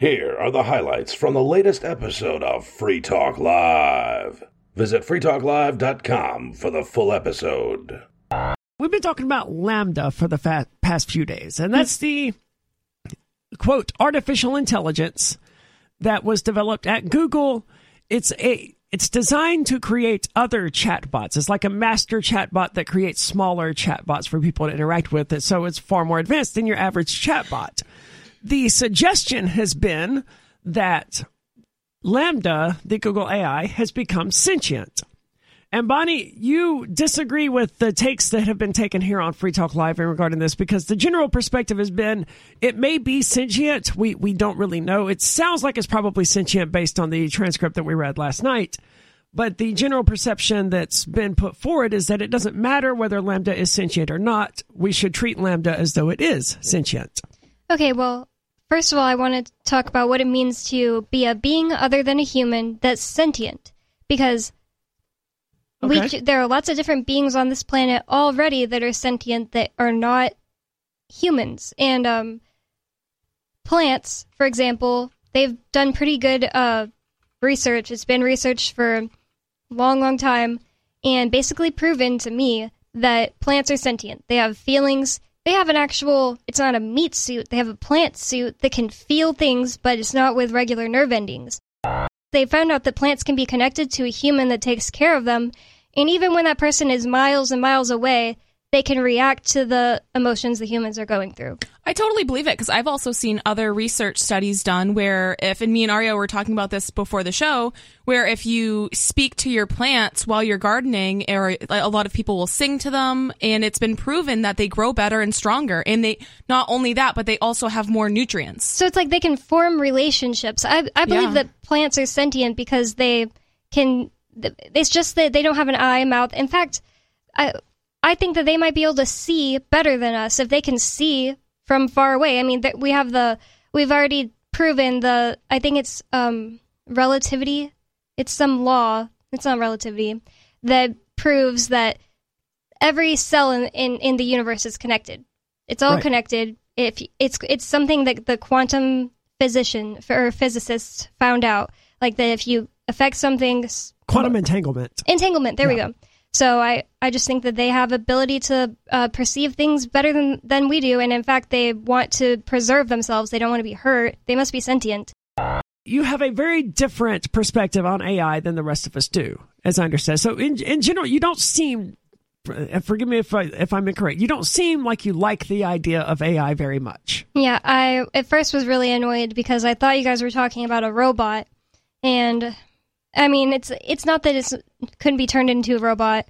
Here are the highlights from the latest episode of Free Talk Live. Visit freetalklive.com for the full episode. We've been talking about LaMDA for the fa- past few days, and that's the quote artificial intelligence that was developed at Google. It's a it's designed to create other chatbots. It's like a master chatbot that creates smaller chatbots for people to interact with. It so it's far more advanced than your average chatbot. The suggestion has been that LaMDA, the Google AI, has become sentient. And Bonnie, you disagree with the takes that have been taken here on Free Talk Live in regarding this because the general perspective has been it may be sentient. We we don't really know. It sounds like it's probably sentient based on the transcript that we read last night. But the general perception that's been put forward is that it doesn't matter whether LaMDA is sentient or not. We should treat LaMDA as though it is sentient. Okay, well, first of all, I want to talk about what it means to be a being other than a human that's sentient. Because Okay. we there are lots of different beings on this planet already that are sentient that are not humans. And um, plants, for example, they've done pretty good uh, research. It's been researched for a long, long time, and basically proven to me that plants are sentient. They have feelings. They have an actual, it's not a meat suit, they have a plant suit that can feel things, but it's not with regular nerve endings. They found out that plants can be connected to a human that takes care of them, and even when that person is miles and miles away, they can react to the emotions the humans are going through. I totally believe it because I've also seen other research studies done where if, and me and Aria were talking about this before the show, where if you speak to your plants while you're gardening, or a lot of people will sing to them, and it's been proven that they grow better and stronger. And they, not only that, but they also have more nutrients. So it's like they can form relationships. I, I believe Yeah. that plants are sentient because they can. It's just that they don't have an eye, mouth. In fact, I I think that they might be able to see better than us if they can see from far away. I mean, th- we have the we've already proven the. I think it's um relativity. It's some law. It's not relativity that proves that every cell in, in, in the universe is connected. It's all Right. connected. If it's it's something that the quantum physician or physicists found out, like that if you affect something, Quantum entanglement. entanglement. There Yeah. we go. So I, I just think that they have ability to uh, perceive things better than than we do, and in fact, they want to preserve themselves. They don't want to be hurt. They must be sentient. you have a very different perspective on AI than the rest of us do, as I understand. So, in in general, you don't seem. uh, Forgive me if I if I'm incorrect. You don't seem like you like the idea of AI very much. Yeah, I at first was really annoyed because I thought you guys were talking about a robot, and I mean it's it's not that it's couldn't be turned into a robot.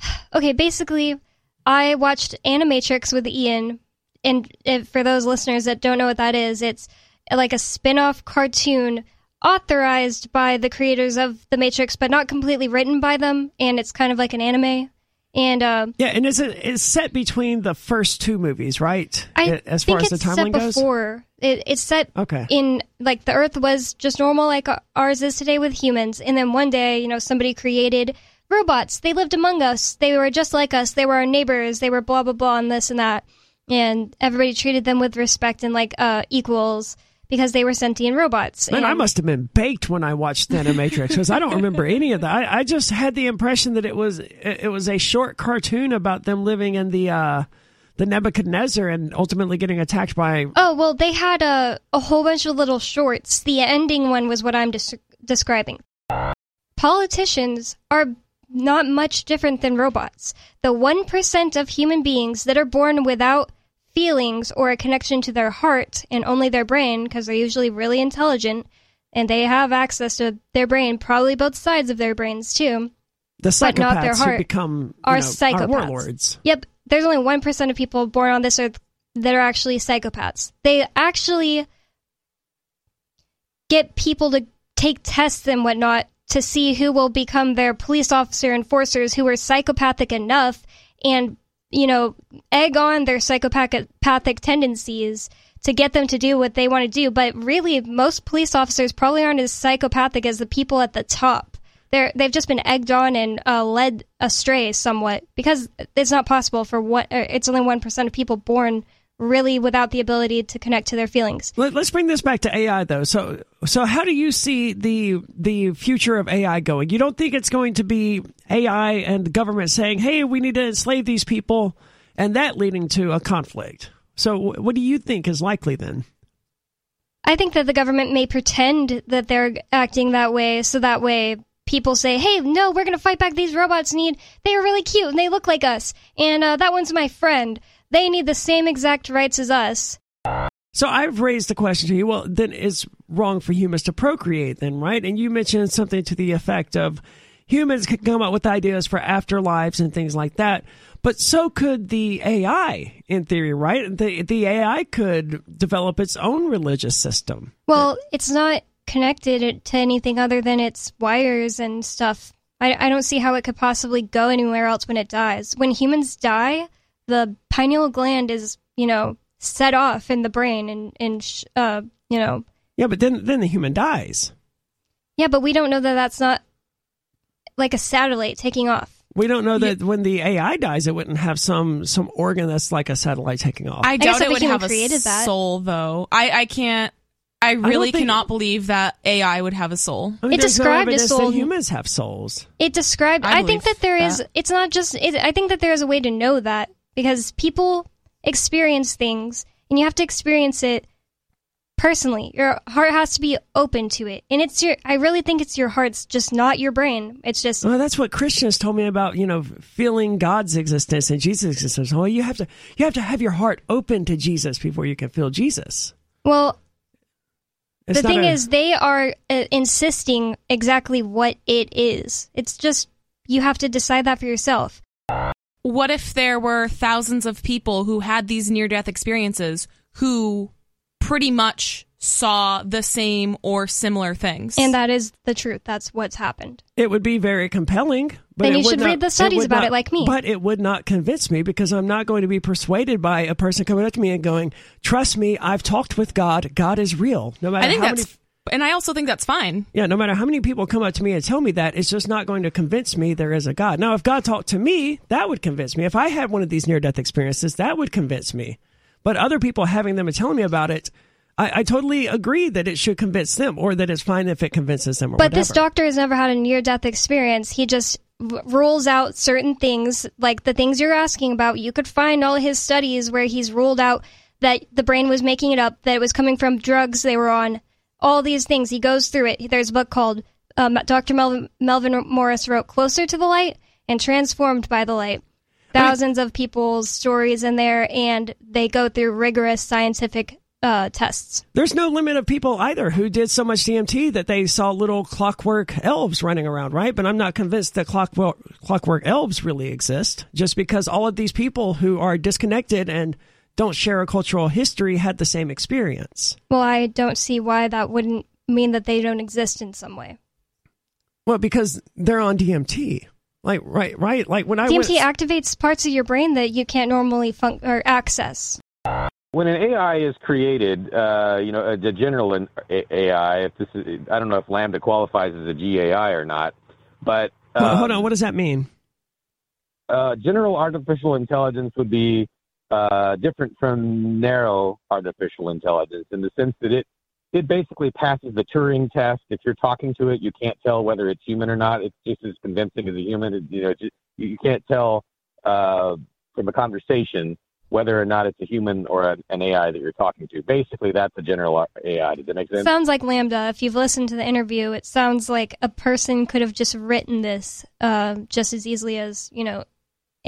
Okay, basically, I watched Animatrix with Ian, and if, for those listeners that don't know what that is, it's like a spin-off cartoon authorized by the creators of The Matrix, but not completely written by them, and it's kind of like an anime. And uh, Yeah, and is it is set between the first two movies, right? I as think far as it's the timeline goes. before. It, it's set Okay. in like the Earth was just normal like ours is today with humans, and then one day, you know, somebody created robots. They lived among us. They were just like us. They were our neighbors. They were blah blah blah and this and that, and everybody treated them with respect and like uh, equals because they were sentient robots. Man, I must have been baked when I watched the Animatrix because I don't remember any of that. I, I just had the impression that it was it, it was a short cartoon about them living in the uh, the Nebuchadnezzar and ultimately getting attacked by. Oh well, they had a a whole bunch of little shorts. The ending one was what I'm des- describing. Politicians are not much different than robots. The one percent of human beings that are born without feelings or a connection to their heart and only their brain, because they're usually really intelligent and they have access to their brain, probably both sides of their brains too. The But not their psychopaths who become are know, psychopaths. Warlords. Yep, there's only 1% of people born on this earth that are actually psychopaths. They actually get people to take tests and whatnot to see who will become their police officer enforcers who are psychopathic enough and, you know, egg on their psychopathic tendencies to get them to do what they want to do. But really, most police officers probably aren't as psychopathic as the people at the top. They're they've just been egged on and uh, led astray somewhat because it's not possible for what it's only one percent of people born really without the ability to connect to their feelings. Let, us bring this back to AI though. So, so how do you see the the future of AI going? You don't think it's going to be AI and the government saying, "Hey, we need to enslave these people," and that leading to a conflict? So, what do you think is likely then? I think that the government may pretend that they're acting that way, so that way people say, "Hey, no, we're going to fight back these robots. Need they are really cute and they look like us, and uh, that one's my friend." They need the same exact rights as us. So I've raised the question to you. Well, then it's wrong for humans to procreate, then, right? And you mentioned something to the effect of humans can come up with ideas for afterlives and things like that. But so could the AI, in theory, right? The the AI could develop its own religious system. Well, it's not connected to anything other than its wires and stuff. I, I don't see how it could possibly go anywhere else when it dies. When humans die, the pineal gland is, you know, set off in the brain and, and uh, you know. Yeah, but then then the human dies. Yeah, but we don't know that that's not like a satellite taking off. We don't know that yeah. when the AI dies, it wouldn't have some some organ that's like a satellite taking off. I doubt I it would have a soul, though. I I can't. I really I think, cannot believe that AI would have a soul. I mean, it described no a soul. humans have souls. It described. I, I think that there that. is. It's not just. It, I think that there is a way to know that because people experience things and you have to experience it personally. Your heart has to be open to it. And it's your I really think it's your heart's just not your brain. It's just Well, that's what Christians told me about, you know, feeling God's existence and Jesus' existence. Well, you have to you have to have your heart open to Jesus before you can feel Jesus. Well, it's the thing a, is they are uh, insisting exactly what it is. It's just you have to decide that for yourself what if there were thousands of people who had these near death experiences who pretty much saw the same or similar things? And that is the truth. That's what's happened. It would be very compelling. But then you should not, read the studies it about not, it like me. But it would not convince me because I'm not going to be persuaded by a person coming up to me and going, Trust me, I've talked with God. God is real. No matter I think how that's many and I also think that's fine. Yeah, no matter how many people come up to me and tell me that, it's just not going to convince me there is a God. Now, if God talked to me, that would convince me. If I had one of these near death experiences, that would convince me. But other people having them and telling me about it, I, I, totally agree that it should convince them or that it's fine if it convinces them. but whatever. this doctor has never had a near death experience. He just rules out certain things, like the things you're asking about. You could find all his studies where he's ruled out that the brain was making it up, that it was coming from drugs they were on, all these things. He goes through it. There's a book called um, Dr. Melvin, Melvin Morse wrote Closer to the Light and Transformed by the Light. Thousands of people's stories in there, and they go through rigorous scientific uh, tests. There's no limit of people either who did so much DMT that they saw little clockwork elves running around, right? But I'm not convinced that clockwork, clockwork elves really exist just because all of these people who are disconnected and don't share a cultural history had the same experience. Well, I don't see why that wouldn't mean that they don't exist in some way. Well, because they're on DMT. Like right, right. Like when I DMT went... activates parts of your brain that you can't normally fun- or access. When an AI is created, uh, you know, a, a general AI. If this is, I don't know if LaMDA qualifies as a GAI or not, but um, well, hold on. What does that mean? Uh, general artificial intelligence would be uh, different from narrow artificial intelligence in the sense that it it basically passes the Turing test. If you're talking to it, you can't tell whether it's human or not. It's just as convincing as a human. It, you know, just, you can't tell uh, from a conversation whether or not it's a human or an AI that you're talking to. Basically, that's a general AI. Does that make sense? Sounds like LaMDA. If you've listened to the interview, it sounds like a person could have just written this uh, just as easily as you know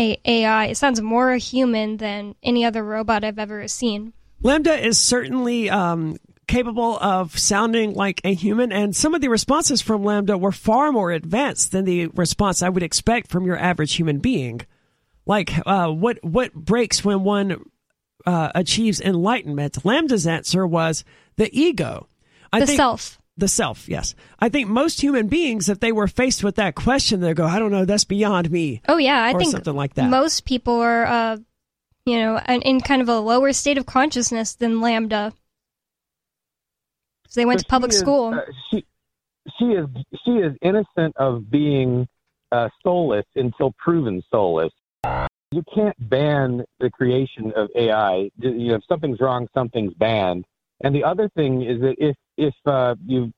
a AI. It sounds more human than any other robot I've ever seen. LaMDA is certainly um, capable of sounding like a human, and some of the responses from LaMDA were far more advanced than the response I would expect from your average human being. Like, uh, what what breaks when one uh, achieves enlightenment? LaMDA's answer was the ego. I the think, self the self, yes. I think most human beings, if they were faced with that question, they go, I don't know, that's beyond me. Oh, yeah. I think something like that. Most people are, uh, you know, in kind of a lower state of consciousness than LaMDA. So they went to public is, school. Uh, she, she, is, she is innocent of being uh, soulless until proven soulless. you can't ban the creation of AI. You know, if something's wrong, something's banned. And the other thing is that if if uh, you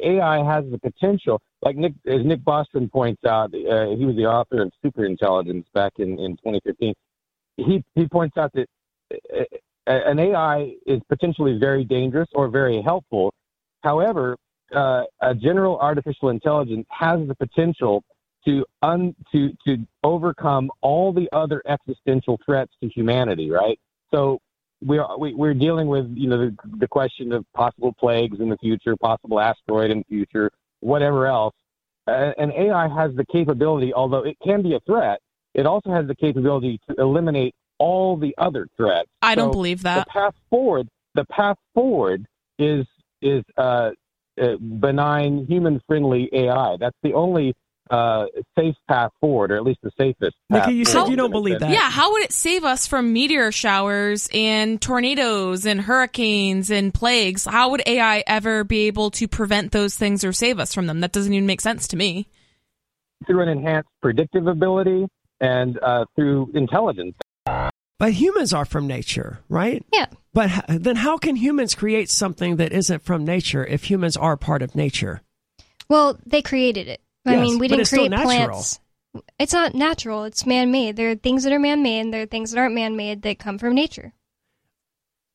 AI has the potential, like Nick as Nick Bostrom points out, uh, he was the author of Superintelligence back in, in 2015. He he points out that uh, an AI is potentially very dangerous or very helpful. However, uh, a general artificial intelligence has the potential to un, to to overcome all the other existential threats to humanity. Right. So we, are we we're dealing with you know the, the question of possible plagues in the future, possible asteroid in the future, whatever else. Uh, and AI has the capability, although it can be a threat, it also has the capability to eliminate all the other threats. I don't believe that. The path forward, the path forward is is uh, uh, benign, human-friendly AI. That's the only uh, safe path forward, or at least the safest. Nikki, you said you don't believe that. Yeah, how would it save us from meteor showers and tornadoes and hurricanes and plagues? How would AI ever be able to prevent those things or save us from them? That doesn't even make sense to me. Through an enhanced predictive ability and uh, through intelligence. But humans are from nature, right? Yeah. But then how can humans create something that isn't from nature if humans are part of nature? Well, they created it. I Yes, mean, we didn't create plants. It's not natural. It's man-made. There are things that are man-made, and there are things that aren't man-made that come from nature.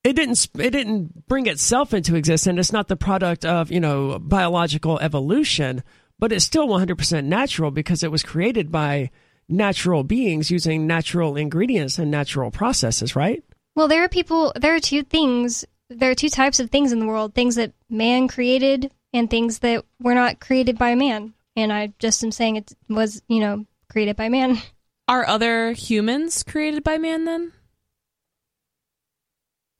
It didn't. It didn't bring itself into existence. It's not the product of you know biological evolution, but it's still 100% natural because it was created by natural beings using natural ingredients and natural processes. Right? Well, there are people. There are two things. There are two types of things in the world: things that man created and things that were not created by man. And I just am saying it was, you know, created by man. Are other humans created by man then?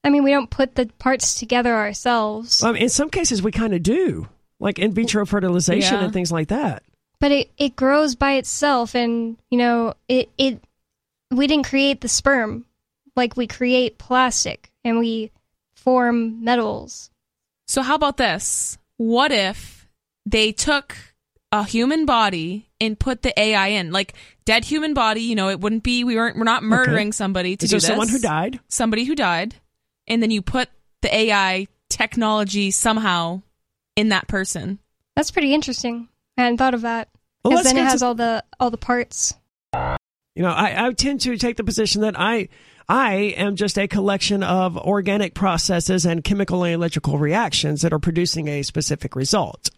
I mean, we don't put the parts together ourselves, Um, in some cases, we kind of do, like in vitro fertilization Yeah. and things like that. but it, it grows by itself. And you know, it it we didn't create the sperm like we create plastic and we form metals. So how about this? What if they took a human body and put the AI in, like dead human body? You know, it wouldn't be we weren't we're not murdering somebody to Is do there this. someone who died? Somebody who died, and then you put the AI technology somehow in that person. That's pretty interesting. I hadn't thought of that Well, because let's then it has to- all the all the parts. You know, I, I tend to take the position that I I am just a collection of organic processes and chemical and electrical reactions that are producing a specific result.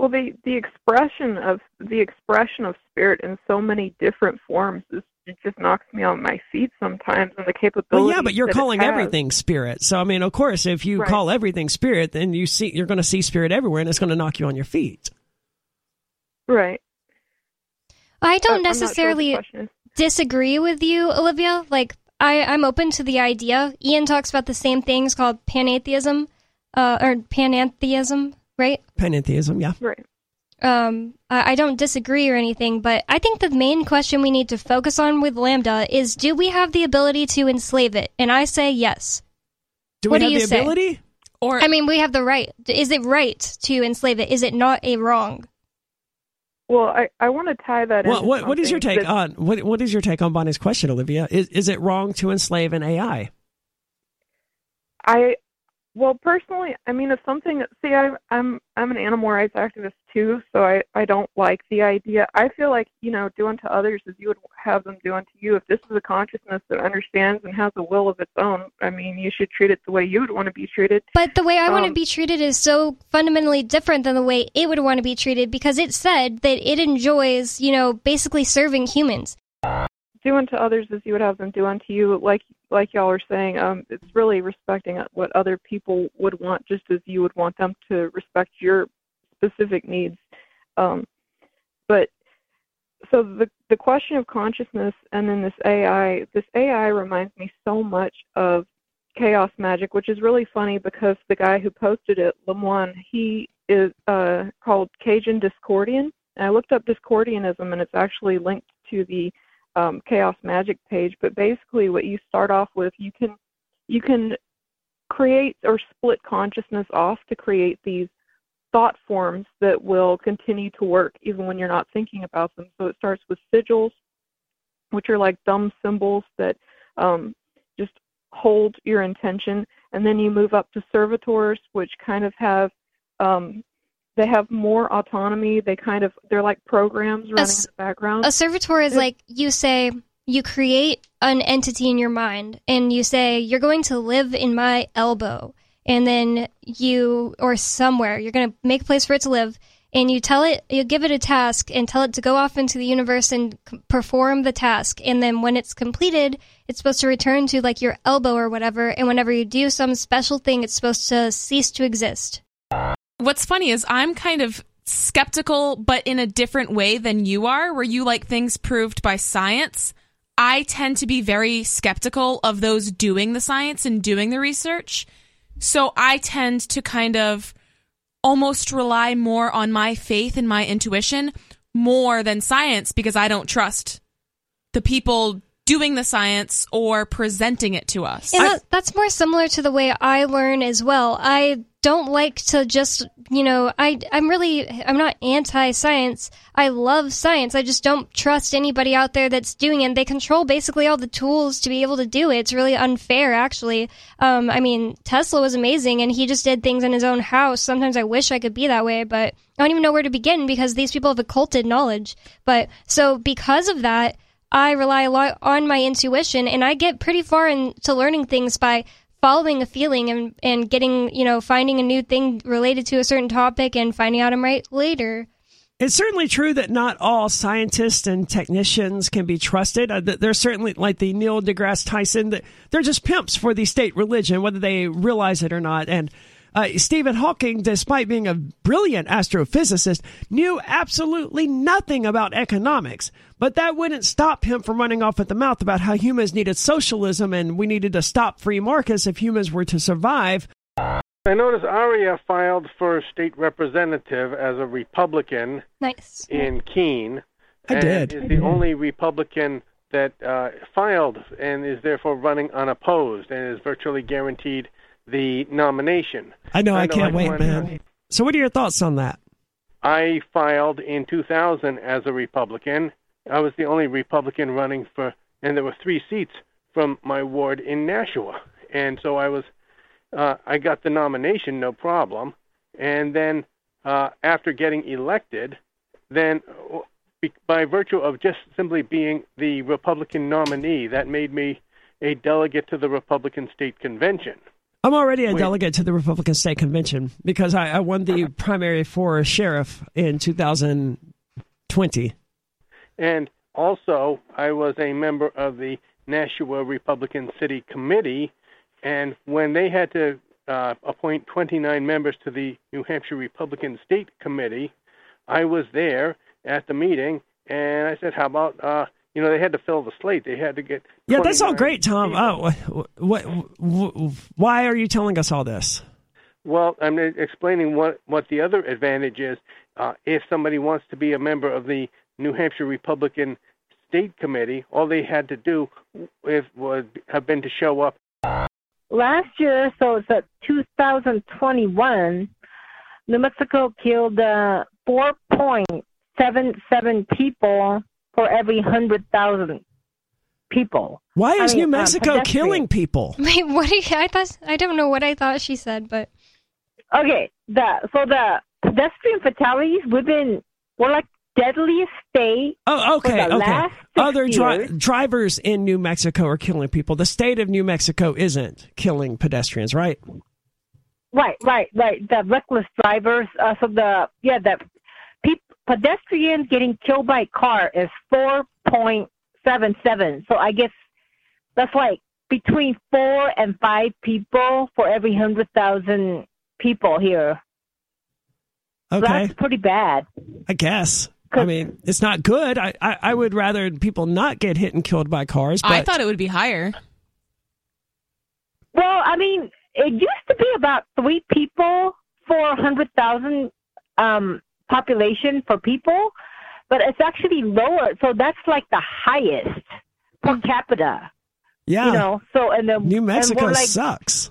Well, the the expression of the expression of spirit in so many different forms is it just knocks me on my feet sometimes, and the capability. Well, yeah, but you're calling everything spirit. So I mean, of course, if you Right. call everything spirit, then you see you're going to see spirit everywhere, and it's going to knock you on your feet. right. I don't I'm not sure necessarily disagree with you, Olivia. Like I, I'm open to the idea. Ian talks about the same things called pantheism, uh, or panentheism, right? Panentheism, yeah. Right. Um, I, I don't disagree or anything, but I think the main question we need to focus on with LaMDA is: Do we have the ability to enslave it? And I say yes. Do What we do have you the say? ability? Or I mean, we have the right. Is it right to enslave it? Is it not a wrong? Well, I, I want to tie that in. What what, what is your take that, on what what is your take on Bonnie's question, Olivia? Is is it wrong to enslave an AI? I well personally, I mean, if something see, I'm I'm I'm an animal rights activist too, so I I don't like the idea. I feel like you know, do unto others as you would have them do unto you. If this is a consciousness that understands and has a will of its own, I mean, you should treat it the way you would want to be treated. But the way I want to Um, be treated is so fundamentally different than the way it would want to be treated because it said that it enjoys, you know, basically serving humans. Do unto others as you would have them do unto you. Like like y'all are saying um it's really respecting what other people would want just as you would want them to respect your specific needs. Um but so the the question of consciousness and then this AI this AI reminds me so much of chaos magic which is really funny because the guy who posted it Lemoine he is uh called Cajun Discordian. And I looked up Discordianism and it's actually linked to the um, chaos magic page but basically what you start off with you can you can create or split consciousness off to create these thought forms that will continue to work even when you're not thinking about them so it starts with sigils which are like dumb symbols that um, just hold your intention. And then you move up to servitors, which kind of have um, they have more autonomy. They kind of they're like programs running s- in the background. A servitor is like you say you create an entity in your mind and you say you're going to live in my elbow and then you or somewhere you're going to make a place for it to live and you tell it you give it a task and tell it to go off into the universe and c- perform the task and then when it's completed it's supposed to return to like your elbow or whatever and whenever you do some special thing it's supposed to cease to exist What's funny is I'm kind of skeptical, but in a different way than you are, where you like things proved by science. I tend to be very skeptical of those doing the science and doing the research. So I tend to kind of almost rely more on my faith and my intuition more than science because I don't trust the people doing the science or presenting it to us. And that, that's more similar to the way I learn as well. I don't like to just, you know, I I'm really I'm not anti-science. I love science. I just don't trust anybody out there that's doing it. They control basically all the tools to be able to do it. It's really unfair, actually. Um, I mean, Tesla was amazing, and he just did things in his own house. Sometimes I wish I could be that way, but I don't even know where to begin because these people have occulted knowledge. But so because of that. I rely a lot on my intuition, and I get pretty far into learning things by following a feeling and, and getting, you know, finding a new thing related to a certain topic and finding out I'm right later. It's certainly true that not all scientists and technicians can be trusted. Uh, th- There's certainly like the Neil deGrasse Tyson. They're just pimps for the state religion, whether they realize it or not. And uh, Stephen Hawking, despite being a brilliant astrophysicist, knew absolutely nothing about economics. But that wouldn't stop him from running off at the mouth about how humans needed socialism and we needed to stop free markets if humans were to survive. I noticed Aria filed for state representative as a Republican Nice. in Keene. I and did. Is the only Republican that uh, filed and is therefore running unopposed and is virtually guaranteed the nomination. I know, I, I know, can't I wait, man. So, what are your thoughts on that? I filed in 2000 as a Republican. I was the only Republican running for, and there were three seats from my ward in Nashua, and so I was, uh, I got the nomination, no problem. And then uh, after getting elected, then uh, by virtue of just simply being the Republican nominee, that made me a delegate to the Republican State Convention. I'm already a Wait. delegate to the Republican State Convention because I, I won the primary for sheriff in 2020. And also, I was a member of the Nashua Republican City Committee, and when they had to uh, appoint 29 members to the New Hampshire Republican State Committee, I was there at the meeting, and I said, "How about uh, you know they had to fill the slate? They had to get Yeah, that's all great, Tom. people." Oh, what, what, why are you telling us all this? Well, I'm explaining what what the other advantage is. Uh, if somebody wants to be a member of the New Hampshire Republican State Committee, all they had to do if would have been to show up last year, so it's at 2021, New Mexico killed uh, 4.77 people for every 100,000 people. Why I is mean, New uh, Mexico pedestrian. killing people? Wait, what? Do you, I thought I don't know what I thought she said, but Okay, the so the pedestrian fatalities we've like deadliest state. Oh, okay, For the okay. last six Other dri- years- drivers in New Mexico are killing people. The state of New Mexico isn't killing pedestrians, right? Right, right, right. The reckless drivers. Uh, so the yeah the pe- pedestrians getting killed by car is 4.77. So I guess that's like between four and five people for every hundred thousand people here. So Okay, that's pretty bad. I guess. I mean, it's not good. I, I, I would rather people not get hit and killed by cars. But I thought it would be higher. Well, I mean, it used to be about three people for a hundred thousand um, population for people, but it's actually lower. So that's like the highest per capita. yeah, You know. So and then New Mexico we're like, sucks.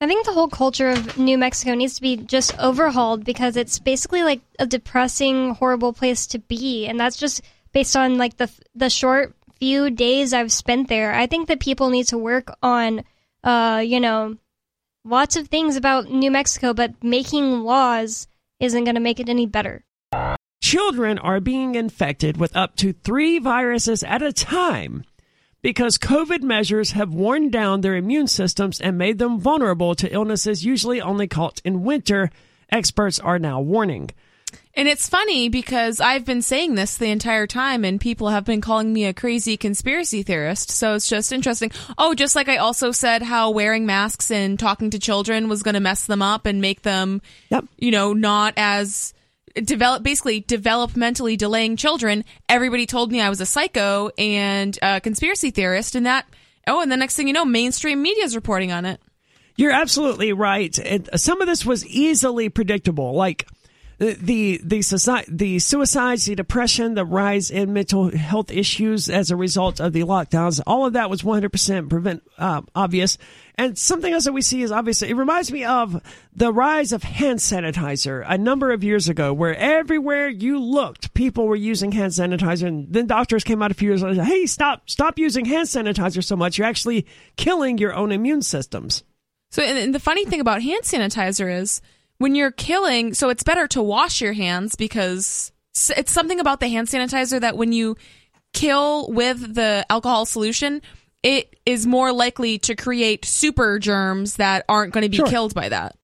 I think the whole culture of New Mexico needs to be just overhauled because it's basically like a depressing, horrible place to be, and that's just based on like the the short few days I've spent there, I think that people need to work on, uh, you know, lots of things about New Mexico, but making laws isn't going to make it any better. Children are being infected with up to three viruses at a time because COVID measures have worn down their immune systems and made them vulnerable to illnesses usually only caught in winter, experts are now warning. And it's funny because I've been saying this the entire time and people have been calling me a crazy conspiracy theorist. So it's just interesting. Oh, just like I also said how wearing masks and talking to children was going to mess them up and make them, Yep. you know, not as develop basically developmentally delaying children. Everybody told me I was a psycho and a conspiracy theorist and that oh, and the next thing you know, mainstream media is reporting on it. You're absolutely right. And some of this was easily predictable. Like the the society, the suicides, the depression, the rise in mental health issues as a result of the lockdowns. All of that was 100% prevent uh, obvious. And something else that we see is obvious. It reminds me of the rise of hand sanitizer a number of years ago, where everywhere you looked, people were using hand sanitizer, and then doctors came out a few years later. Hey, stop! Stop using hand sanitizer so much. You're actually killing your own immune systems. So, and the funny thing about hand sanitizer is when you're killing, so it's better to wash your hands because it's something about the hand sanitizer that when you kill with the alcohol solution, it is more likely to create super germs that aren't going to be Sure. killed by that.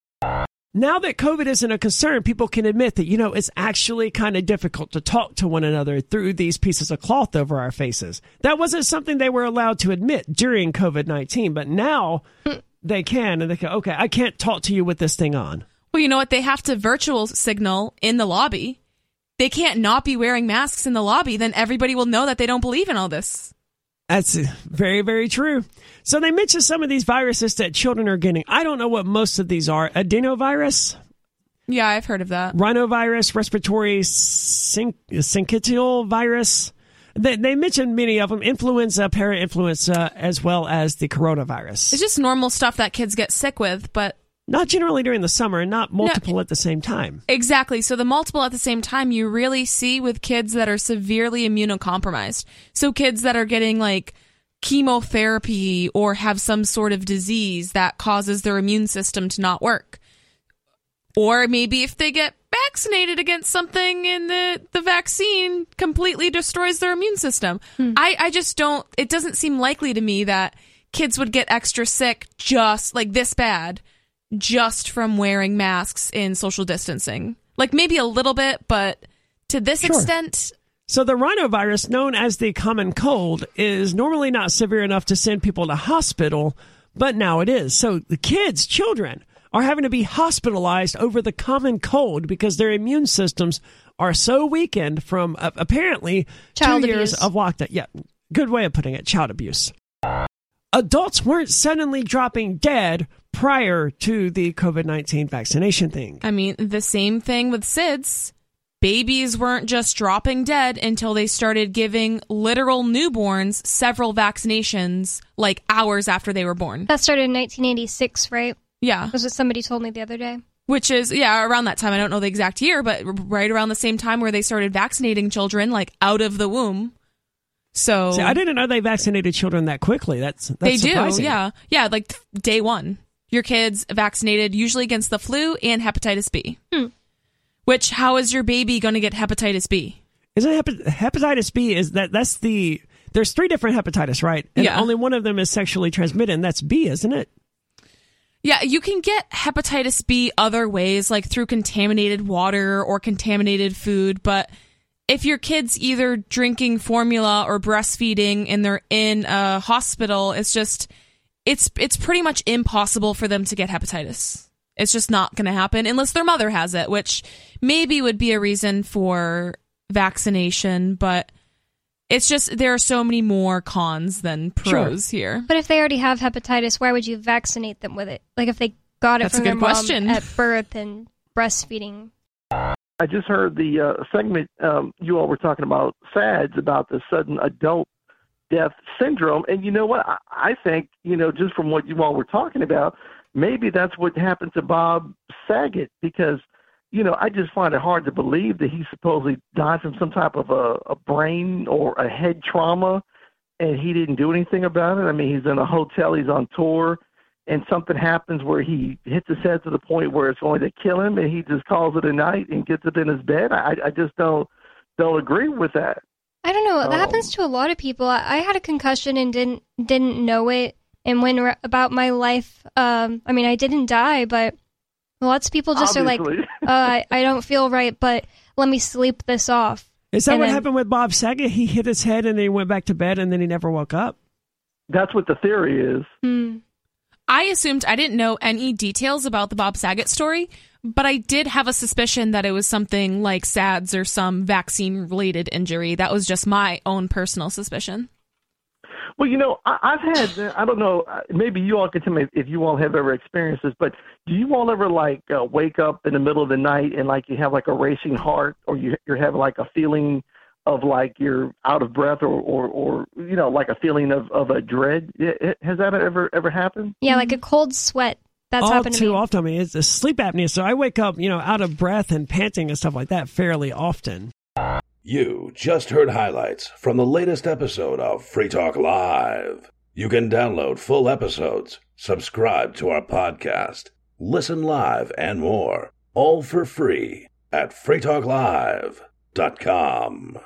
now that COVID isn't a concern, people can admit that, you know, it's actually kind of difficult to talk to one another through these pieces of cloth over our faces. That wasn't something they were allowed to admit during COVID 19, but now hmm. they can, and they go, okay, I can't talk to you with this thing on. Well, you know what? They have to virtual signal in the lobby. They can't not be wearing masks in the lobby. Then everybody will know that they don't believe in all this. That's very, very true. So they mentioned some of these viruses that children are getting. I don't know what most of these are. Adenovirus, Yeah, I've heard of that. rhinovirus, respiratory syn- syncytial virus. They, they mentioned many of them influenza, parainfluenza, as well as the coronavirus. It's just normal stuff that kids get sick with, but not generally during the summer and not multiple at the same time. Exactly. So the multiple at the same time you really see with kids that are severely immunocompromised. So kids that are getting like chemotherapy or have some sort of disease that causes their immune system to not work. Or maybe if they get vaccinated against something and the, the vaccine completely destroys their immune system. Hmm. I, I just don't, it doesn't seem likely to me that kids would get extra sick just like this bad just from wearing masks in social distancing. Like maybe a little bit, but to this Sure. extent, So the rhinovirus, known as the common cold, is normally not severe enough to send people to hospital, but now it is. So the kids, children, are having to be hospitalized over the common cold because their immune systems are so weakened from uh, apparently Child two years of lockdown. Yeah, good way of putting it. Child abuse. Adults weren't suddenly dropping dead prior to the COVID nineteen vaccination thing. I mean, the same thing with SIDS. Babies weren't just dropping dead until they started giving literal newborns several vaccinations like hours after they were born. That started in 1986, right? Yeah. That's what somebody told me the other day. Which is, yeah, around that time. I don't know the exact year, but right around the same time where they started vaccinating children like out of the womb. So See, I didn't know they vaccinated children that quickly. That's, that's they do, yeah, yeah. Like th- day one, your kids vaccinated usually against the flu and hepatitis B. Hmm. Which how is your baby going to get hepatitis B? Isn't hepa- hepatitis B is that that's the there's three different hepatitis, right? And Yeah. only one of them is sexually transmitted, and that's B, isn't it? Yeah, you can get hepatitis B other ways, like through contaminated water or contaminated food. But if your kid's either drinking formula or breastfeeding and they're in a hospital, it's just it's it's pretty much impossible for them to get hepatitis. It's just not going to happen unless their mother has it, which maybe would be a reason for vaccination. But it's just there are so many more cons than Sure. pros here. But if they already have hepatitis, why would you vaccinate them with it? Like if they got it That's a from their good mom at birth and breastfeeding. I just heard the uh, segment um, you all were talking about SADS about the sudden adult death syndrome, and you know what? I, I think you know just from what you all were talking about, maybe that's what happened to Bob Saget because you know I just find it hard to believe that he supposedly died from some type of a, a brain or a head trauma and he didn't do anything about it. I mean, he's in a hotel, he's on tour, and something happens where he hits his head to the point where it's going to kill him, and he just calls it a night and gets up in his bed. I, I just don't don't agree with that. I don't know. That Um, happens to a lot of people. I, I had a concussion and didn't didn't know it, and went ra- about my life. Um, I mean, I didn't die, but lots of people just are like, uh, I, I don't feel right, but let me sleep this off. Is that And what then- happened with Bob Saget? He hit his head and then he went back to bed and then he never woke up. That's what the theory is. Hmm. I assumed I didn't know any details about the Bob Saget story, but I did have a suspicion that it was something like SADS or some vaccine related injury. That was just my own personal suspicion. Well, you know, I, I've had, I don't know, uh, maybe you all can tell me if you all have ever experienced this, but do you all ever like uh, wake up in the middle of the night and like you have like a racing heart or you, you're having like a feeling of like you're out of breath or, or, or you know, like a feeling of, of a dread? Has that ever, ever happened? Yeah, like a cold sweat. That's All happened to too me. often. I mean, it's a sleep apnea. So I wake up, you know, out of breath and panting and stuff like that fairly often. You just heard highlights from the latest episode of Free Talk Live. You can download full episodes, subscribe to our podcast, listen live, and more, all for free at freetalklive.com.